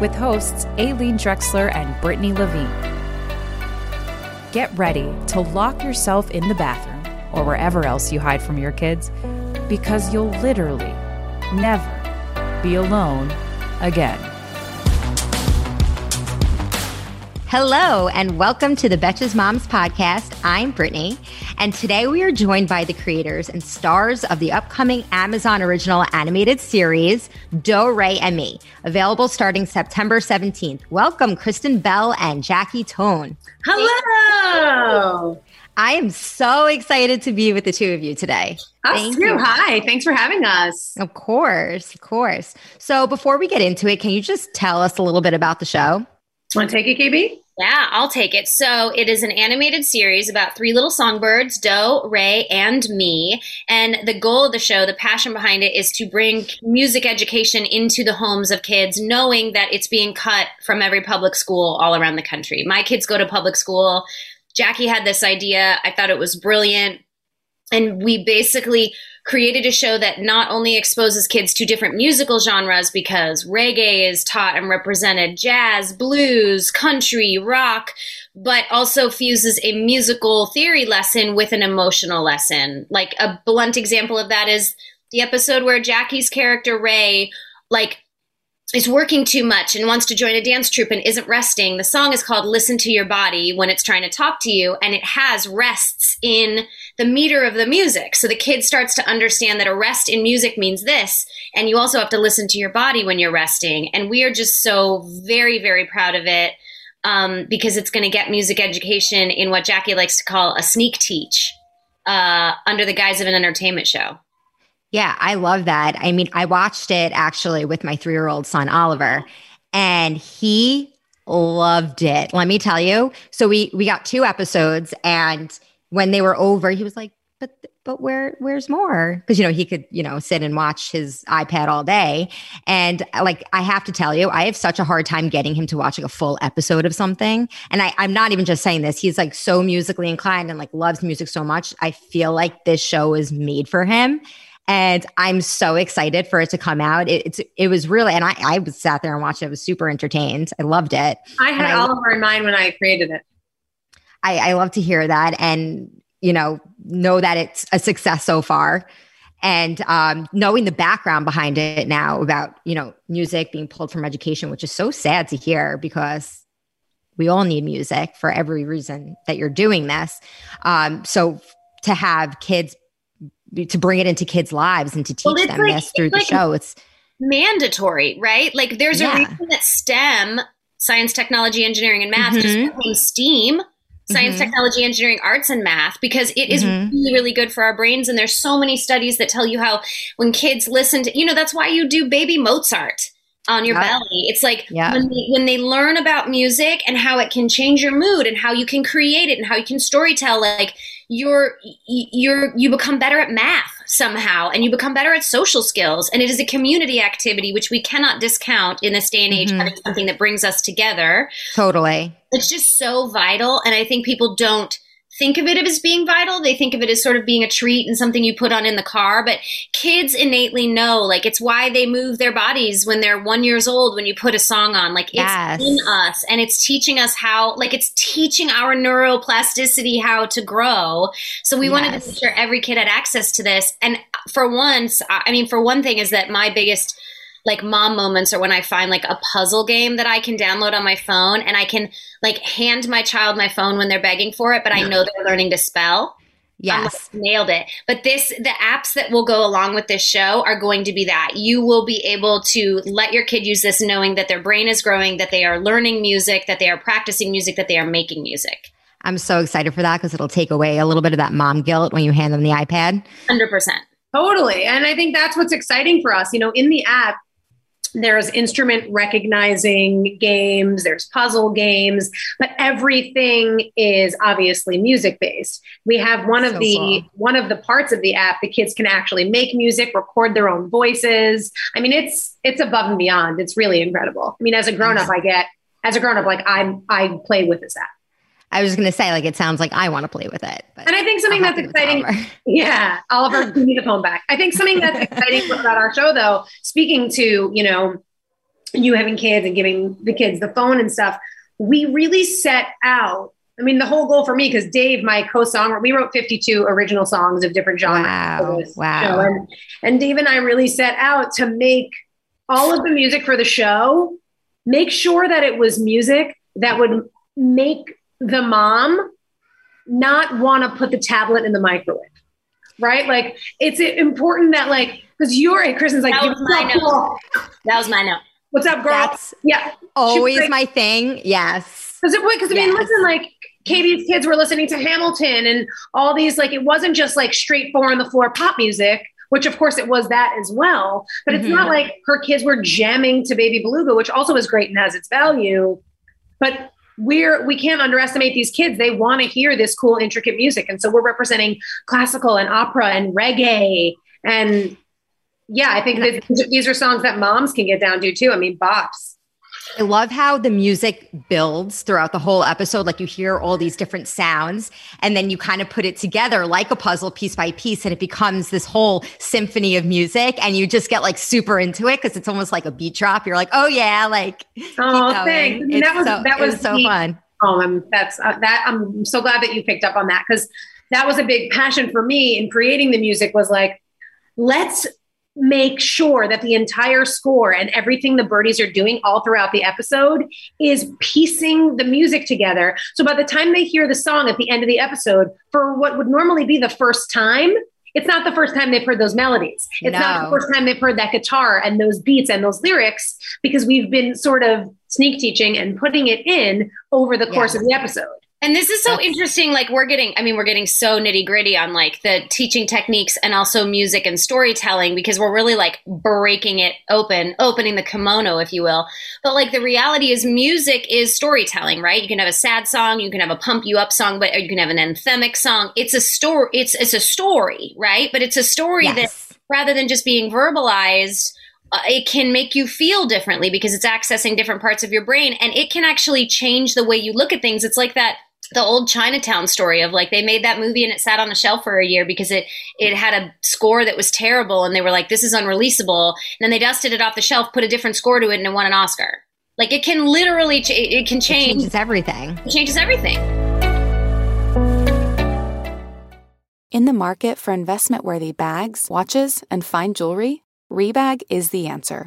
with hosts Aleen Dreksler and Brittany Levine. Get ready to lock yourself in the bathroom or wherever else you hide from your kids because you'll literally never be alone again. Hello, and welcome to the Betches Moms podcast. I'm Brittany, and today we are joined by the creators and stars of the upcoming Amazon original animated series, Do, Re, and Mi, available starting September 17th. Welcome, Kristen Bell and Jackie Tohn. Hello. I am so excited to be with the two of you today. Us Thank too. You. Hi. Thanks for having us. Of course. Of course. So before we get into it, can you just tell us a little bit about the show? Want to take it, KB? Yeah, I'll take it. So it is an animated series about three little songbirds, Do, Re, and Mi. And the goal of the show, the passion behind it, is to bring music education into the homes of kids, knowing that it's being cut from every public school all around the country. My kids go to public school. Jackie had this idea. I thought it was brilliant. And we basically created a show that not only exposes kids to different musical genres because reggae is taught and represented, jazz, blues, country, rock, but also fuses a musical theory lesson with an emotional lesson. Like a blunt example of that is the episode where Jackie's character Re like is working too much and wants to join a dance troupe and isn't resting. The song is called Listen to Your Body when it's trying to talk to you and it has rests in the meter of the music. So the kid starts to understand that a rest in music means this and you also have to listen to your body when you're resting. And we are just so very very proud of it. Um, because it's going to get music education in what Jackie likes to call a sneak teach uh, under the guise of an entertainment show. Yeah, I love that. I mean, I watched it actually with my three year old son, Oliver, and he loved it. Let me tell you. So we we got two episodes and when they were over, he was like, but but where where's more because you know he could you know sit and watch his ipad all day and uh, like i have to tell you i have such a hard time getting him to watching a full episode of something and I, i'm not even just saying this he's like so musically inclined and like loves music so much i feel like this show is made for him and I'm so excited for it to come out. It, it's it was really, and I I sat there and watched it. I was super entertained. I loved it. I had all Oliver in mind when I created it. I, I love to hear that, and you know, know that it's a success so far. And um, knowing the background behind it now about you know music being pulled from education, which is so sad to hear because we all need music for every reason that you're doing this. Um, so to have kids to bring it into kids' lives and to teach well, them like, this through the like show. It's mandatory, right? Like there's yeah. a reason that STEM, science, technology, engineering, and math, mm-hmm. just became STEAM. Science, mm-hmm. technology, engineering, arts, and math, because it is mm-hmm. really, really good for our brains. And there's so many studies that tell you how when kids listen to, you know, that's why you do baby Mozart on your belly. It's like yeah. when, they, when they learn about music and how it can change your mood and how you can create it and how you can storytell, like you're you're you become better at math somehow and you become better at social skills and it is a community activity which we cannot discount in this day and age Mhm. having something that brings us together Totally. it's just so vital and i think people don't think of it as being vital. They think of it as sort of being a treat and something you put on in the car. But kids innately know like it's why they move their bodies when they're one years old when you put a song on. Like it's Yes. in us and it's teaching us how like it's teaching our neuroplasticity how to grow. So we wanted to make sure every kid had access to this. And for once I mean for one thing is that my biggest like mom moments are when I find like a puzzle game that I can download on my phone and I can like hand my child my phone when they're begging for it, but I know they're learning to spell. I'm like, Yes. nailed it. But this, the apps that will go along with this show are going to be that. You will be able to let your kid use this knowing that their brain is growing, that they are learning music, that they are practicing music, that they are making music. I'm so excited for that because it'll take away a little bit of that mom guilt when you hand them the iPad. 100%. Totally. And I think that's what's exciting for us. You know, in the app, there's instrument recognizing games, there's puzzle games, but everything is obviously music based. We have one of the cool. one of the parts of the app the kids can actually make music, record their own voices. I mean, it's it's above and beyond. It's really incredible. I mean, as a grown up, I get as a grown up like I I play with this app. I was going to say, like, it sounds like I want to play with it. But And I think something that's have to give it to exciting Oliver. Yeah, Oliver, give me the phone back. I think something that's exciting about our show, though, speaking to you know, you having kids and giving the kids the phone and stuff, we really set out. I mean, the whole goal for me, because Dave, my co-songwriter, we wrote 52 original songs of different genres. Wow, wow. And, and Dave and I really set out to make all of the music for the show, make sure that it was music that would make the mom not want to put the tablet in the microwave, right? Like it's important that like because you're a Kristen's like, That was my up, girl? That was my note. What's up, girl? That's yeah, always like- my thing. Yes. because it because I mean, Yes. listen, like Katie's kids were listening to Hamilton and all these like it wasn't just like straight four on the floor pop music. Which of course it was that as well, but it's Mhm. not like her kids were jamming to Baby Beluga, which also is great and has its value. But we're we can't underestimate these kids. They want to hear this cool, intricate music, and so we're representing classical and opera and reggae. And yeah, I think that these are songs that moms can get down to too. I mean, bops. I love how the music builds throughout the whole episode. Like you hear all these different sounds, and then you kind of put it together like a puzzle piece by piece, and it becomes this whole symphony of music. And you just get like super into it because it's almost like a beat drop. You're like, oh yeah, like Oh, thanks. I mean, that was so, that it was so fun. Oh, I'm that's uh, that. I'm so glad that you picked up on that because that was a big passion for me in creating the music. Was like, let's make sure that the entire score and everything the birdies are doing all throughout the episode is piecing the music together. So by the time they hear the song at the end of the episode, for what would normally be the first time. It's not the first time they've heard those melodies. It's not the first time they've heard that guitar and those beats and those lyrics because we've been sort of sneak teaching and putting it in over the course Yeah. of the episode. And this is so That's- interesting. Like we're getting, I mean, we're getting so nitty gritty on like the teaching techniques and also music and storytelling because we're really like breaking it open, opening the kimono, if you will. But like the reality is, music is storytelling, right? You can have a sad song, you can have a pump you up song, but you can have an anthemic song. It's a story. It's it's a story, right? But it's a story that rather than just being verbalized uh, it can make you feel differently because it's accessing different parts of your brain and it can actually change the way you look at things it's like that the old chinatown story of like they made that movie and it sat on a shelf for a year because it it had a score that was terrible and they were like this is unreleasable and then they dusted it off the shelf put a different score to it and it won an oscar like it can literally ch- it can It change changes everything. it changes everything In the market for investment worthy bags, watches, and fine jewelry, Rebag is the answer.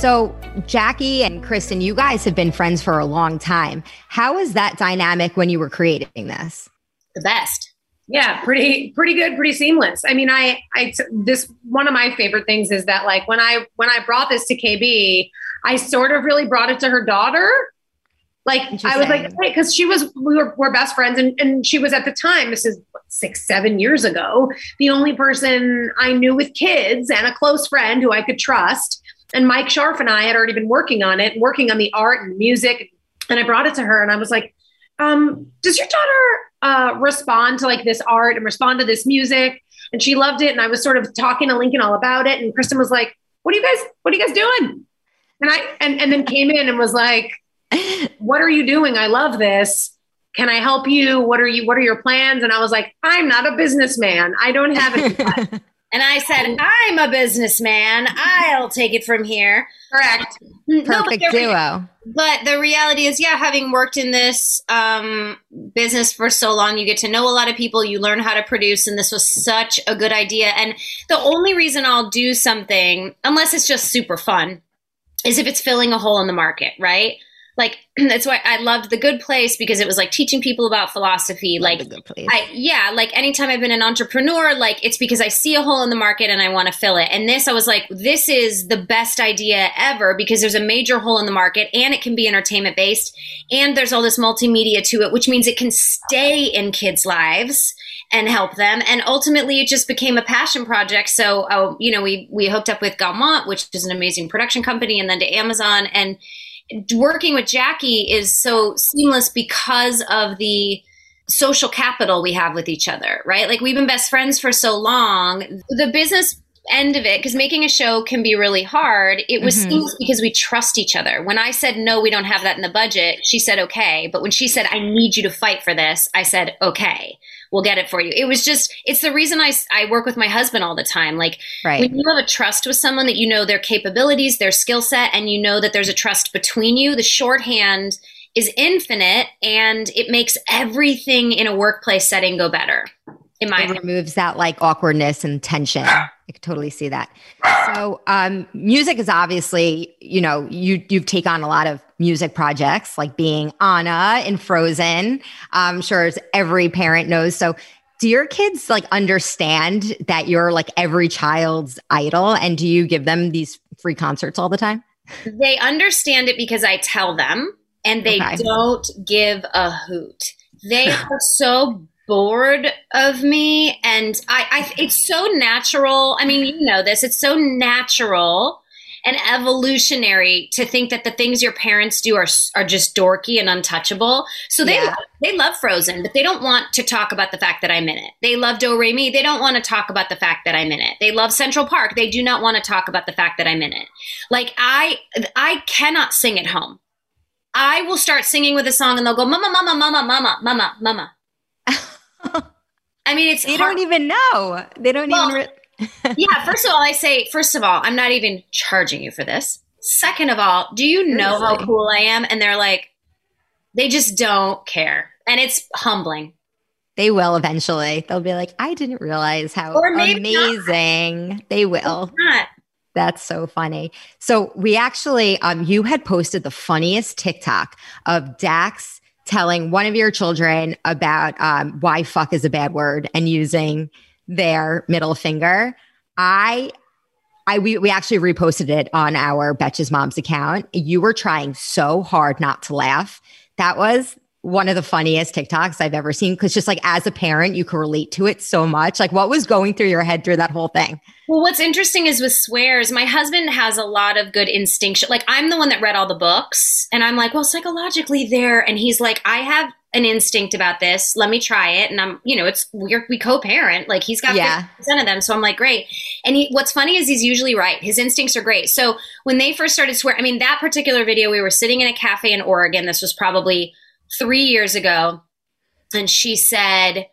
So, Jackie and Kristen, you guys have been friends for a long time. How was that dynamic when you were creating this? The best. Yeah, pretty pretty good, pretty seamless. I mean, I I this one of my favorite things is that like when I when I brought this to KB, I sort of really brought it to her daughter. Like I was like, hey, because she was we were, were best friends, and and she was at the time. This is what, six seven years ago. The only person I knew with kids and a close friend who I could trust. And Mike Scharf and I had already been working on it, working on the art and music. And I brought it to her, and I was like, um, "Does your daughter uh, respond to like this art and respond to this music?" And she loved it. And I was sort of talking to Lincoln all about it. And Kristen was like, "What are you guys? What are you guys doing?" And I and and then came in and was like what are you doing? I love this. Can I help you? What are you what are your plans? And I was like, I'm not a businessman. I don't have it. And I said, I'm a businessman. I'll take it from here. Correct. Perfect no, but duo. But the reality is, yeah, having worked in this um, business for so long, you get to know a lot of people. You learn how to produce, and this was such a good idea. And the only reason I'll do something, unless it's just super fun, is if it's filling a hole in the market, right? Like that's why I loved the good place because it was like teaching people about philosophy. Like, I, yeah, like anytime I've been an entrepreneur, like it's because I see a hole in the market and I want to fill it. And this, I was like, this is the best idea ever because there's a major hole in the market and it can be entertainment based. And there's all this multimedia to it, which means it can stay in kids' lives and help them. And ultimately, it just became a passion project. So, uh, you know, we we hooked up with Gaumont, which is an amazing production company, and then to Amazon and working with Jackie is so seamless because of the social capital we have with each other, right? Like we've been best friends for so long. The business end of it, because making a show can be really hard, it was mm-hmm. seamless because we trust each other. When I said, no, we don't have that in the budget, she said, okay. But when she said, I need you to fight for this, I said, okay we'll get it for you. It was just, it's the reason I, I work with my husband all the time. Like right. when you have a trust with someone that you know their capabilities, their skill set, and you know that there's a trust between you, the shorthand is infinite and it makes everything in a workplace setting go better. It removes that like awkwardness and tension. I could totally see that. So, um, music is obviously, you know, you you take on a lot of music projects like being Anna in Frozen. I'm sure as every parent knows. So, do your kids like understand that you're like every child's idol, and do you give them these free concerts all the time? They understand it because I tell them, and they okay. don't give a hoot. They are so bored of me and I, I it's so natural i mean you know this it's so natural and evolutionary to think that the things your parents do are are just dorky and untouchable. So they yeah. they love Frozen, but they don't want to talk about the fact that I'm in it. They love Do Re Mi. They don't want to talk about the fact that I'm in it. They love Central Park. They do not want to talk about the fact that I'm in it. Like I I cannot sing at home. I will start singing with a song and they'll go mama mama mama mama mama mama I mean, it's they hard. don't even know. They don't well, even. Re- yeah, first of all, I say, first of all, I'm not even charging you for this. Second of all, do you know how cool I am? And they're like, they just don't care. And it's humbling. They will eventually. They'll be like, I didn't realize how maybe not. amazing. They will. That's so funny. So we actually, um, you had posted the funniest TikTok of Dax telling one of your children about um, why fuck is a bad word and using their middle finger. I, I we, we actually reposted it on our Betches Mom's account. You were trying so hard not to laugh. That was one of the funniest TikToks I've ever seen. Cause just like as a parent, you can relate to it so much. Like what was going through your head through that whole thing? Well, what's interesting is with swears, my husband has a lot of good instinct. Like, I'm the one that read all the books, and I'm like, well, psychologically, there. And he's like, I have an instinct about this. Let me try it. And I'm, you know, it's we're, we co-parent. Like, he's got Yeah. 50% of them. So I'm like, great. And he, what's funny is he's usually right. His instincts are great. So when they first started swear, I mean, that particular video, we were sitting in a cafe in Oregon. This was probably three years ago. And she said,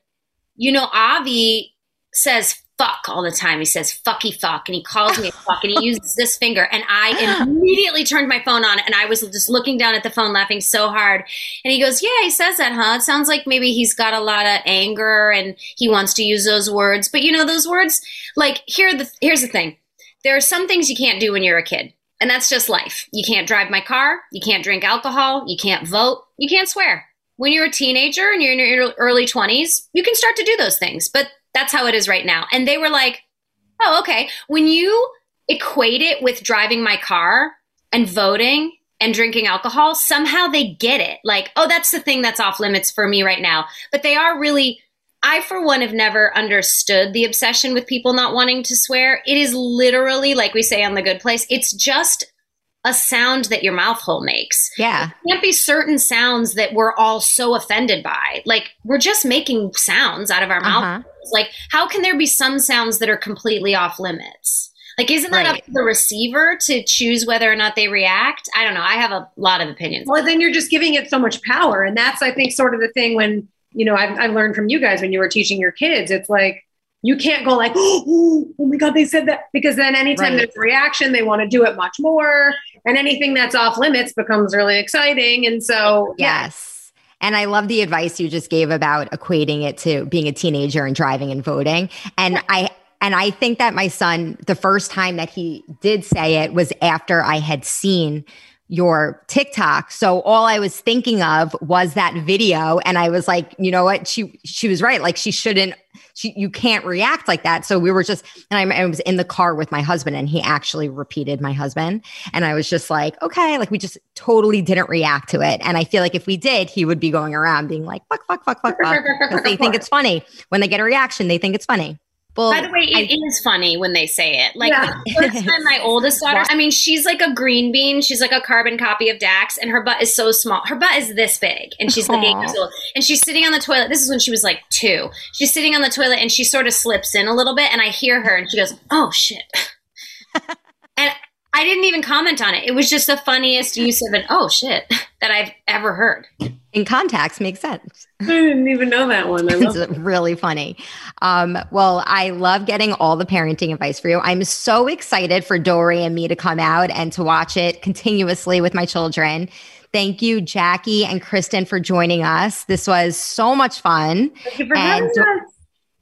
you know, Avi says fuck all the time. He says fucky fuck and he calls me a fuck and he uses this finger. And I immediately turned my phone on and I was just looking down at the phone laughing so hard. And he goes, Yeah, he says that, huh? It sounds like maybe he's got a lot of anger and he wants to use those words. But you know, those words, like here the here's the thing. There are some things you can't do when you're a kid. And that's just life. You can't drive my car, you can't drink alcohol, you can't vote, you can't swear. When you're a teenager and you're in your early 20s, you can start to do those things. But that's how it is right now. And they were like, oh, okay. When you equate it with driving my car and voting and drinking alcohol, somehow they get it. Like, oh, that's the thing that's off limits for me right now. But they are really, I, for one, have never understood the obsession with people not wanting to swear. It is literally, like we say on The Good Place, it's just a sound that your mouth hole makes Yeah. can't be certain sounds that we're all so offended by. Like we're just making sounds out of our Uh-huh. mouth. Like how can there be some sounds that are completely off limits? Like isn't that Right. up to the receiver to choose whether or not they react? I don't know. I have a lot of opinions. Well, then you're just giving it so much power. And that's, I think, sort of the thing when, you know, I've, I've learned from you guys when you were teaching your kids, it's like, you can't go like, oh, oh my God, they said that. Because then anytime Right. there's a reaction, they want to do it much more. And anything that's off limits becomes really exciting. And so, yeah. Yes. And I love the advice you just gave about equating it to being a teenager and driving and voting. And I and I think that my son, the first time that he did say it was after I had seen your TikTok. So all I was thinking of was that video and I was like, you know what? She she was right. Like she shouldn't she, you can't react like that. So we were just, and I, I was in the car with my husband, and he actually repeated my husband, and I was just like, okay, like we just totally didn't react to it. And I feel like if we did, he would be going around being like, fuck, fuck, fuck, fuck, fuck, because they think it's funny. When they get a reaction, they think it's funny. Well, By the way, it is I- funny when they say it. Like Yeah. the first time my oldest daughter, I mean, she's like a green bean. She's like a carbon copy of Dax, and her butt is so small. Her butt is this big, and she's like eight years old. And she's sitting on the toilet. This is when she was like two. She's sitting on the toilet, and she sort of slips in a little bit, and I hear her, and she goes, "Oh shit!" and I didn't even comment on it. It was just the funniest use of an "oh shit" that I've ever heard. in context makes sense. I didn't even know that one. It's really funny. Um, well, I love getting all the parenting advice for you. I'm so excited for Do Re and Mi to come out and to watch it continuously with my children. Thank you, Jackie and Kristen, for joining us. This was so much fun. Thank you for And having us.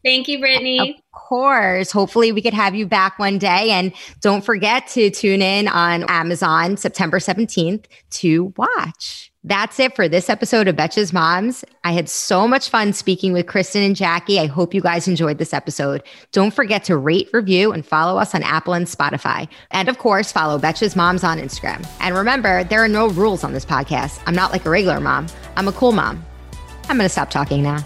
Thank you, Brittany. Of course. Hopefully, we could have you back one day. And don't forget to tune in on Amazon September 17th to watch. That's it for this episode of Betches Moms. I had so much fun speaking with Kristen and Jackie. I hope you guys enjoyed this episode. Don't forget to rate, review, and follow us on Apple and Spotify. And of course, follow Betches Moms on Instagram. And remember, there are no rules on this podcast. I'm not like a regular mom, I'm a cool mom. I'm going to stop talking now.